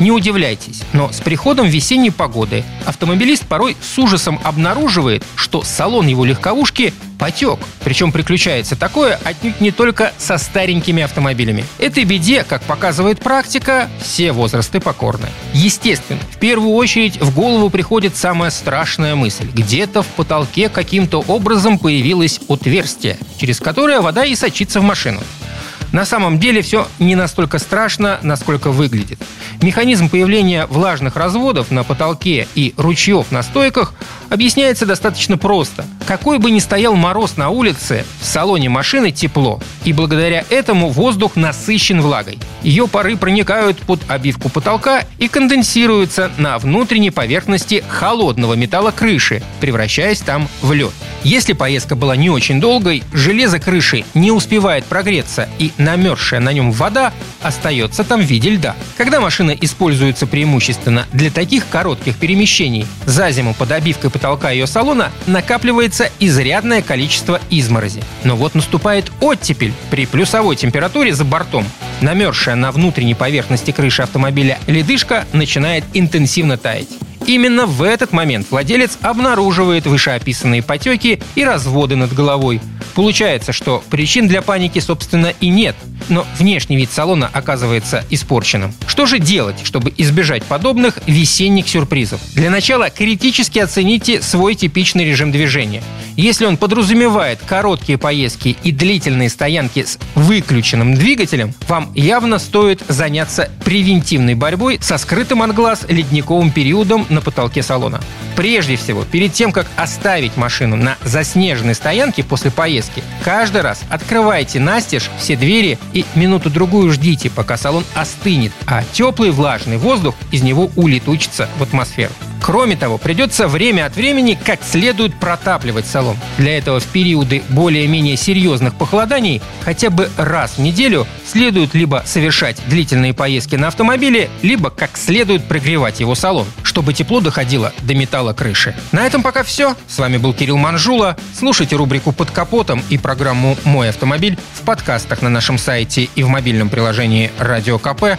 Не удивляйтесь, но с приходом весенней погоды автомобилист порой с ужасом обнаруживает, что салон его легковушки потек. Причем приключается такое отнюдь не только со старенькими автомобилями. Этой беде, как показывает практика, все возрасты покорны. Естественно, в первую очередь в голову приходит самая страшная мысль. Где-то в потолке каким-то образом появилось отверстие, через которое вода и сочится в машину. На самом деле все не настолько страшно, насколько выглядит. Механизм появления влажных разводов на потолке и ручьев на стойках объясняется достаточно просто. Какой бы ни стоял мороз на улице, в салоне машины тепло. И благодаря этому воздух насыщен влагой. Ее пары проникают под обивку потолка и конденсируются на внутренней поверхности холодного металла крыши, превращаясь там в лед. Если поездка была не очень долгой, железо крыши не успевает прогреться, и намерзшая на нем вода остается там в виде льда. Когда машина используется преимущественно для таких коротких перемещений, за зиму под обивкой потолка ее салона накапливается изрядное количество изморози. Но вот наступает оттепель при плюсовой температуре за бортом. Намерзшая на внутренней поверхности крыши автомобиля ледышка начинает интенсивно таять. Именно в этот момент владелец обнаруживает вышеописанные потеки и разводы над головой. Получается, что причин для паники, собственно, и нет – но внешний вид салона оказывается испорченным. Что же делать, чтобы избежать подобных весенних сюрпризов? Для начала критически оцените свой типичный режим движения. Если он подразумевает короткие поездки и длительные стоянки с выключенным двигателем, вам явно стоит заняться превентивной борьбой со скрытым от глаз ледниковым периодом на потолке салона. Прежде всего, перед тем, как оставить машину на заснеженной стоянке после поездки, каждый раз открывайте настежь все двери и минуту-другую ждите, пока салон остынет, а теплый влажный воздух из него улетучится в атмосферу. Кроме того, придется время от времени как следует протапливать салон. Для этого в периоды более-менее серьезных похолоданий хотя бы раз в неделю следует либо совершать длительные поездки на автомобиле, либо как следует прогревать его салон, чтобы тепло доходило до металла крыши. На этом пока все. С вами был Кирилл Манжула. Слушайте рубрику «Под капотом» и программу «Мой автомобиль» в подкастах на нашем сайте и в мобильном приложении «Радио КП»,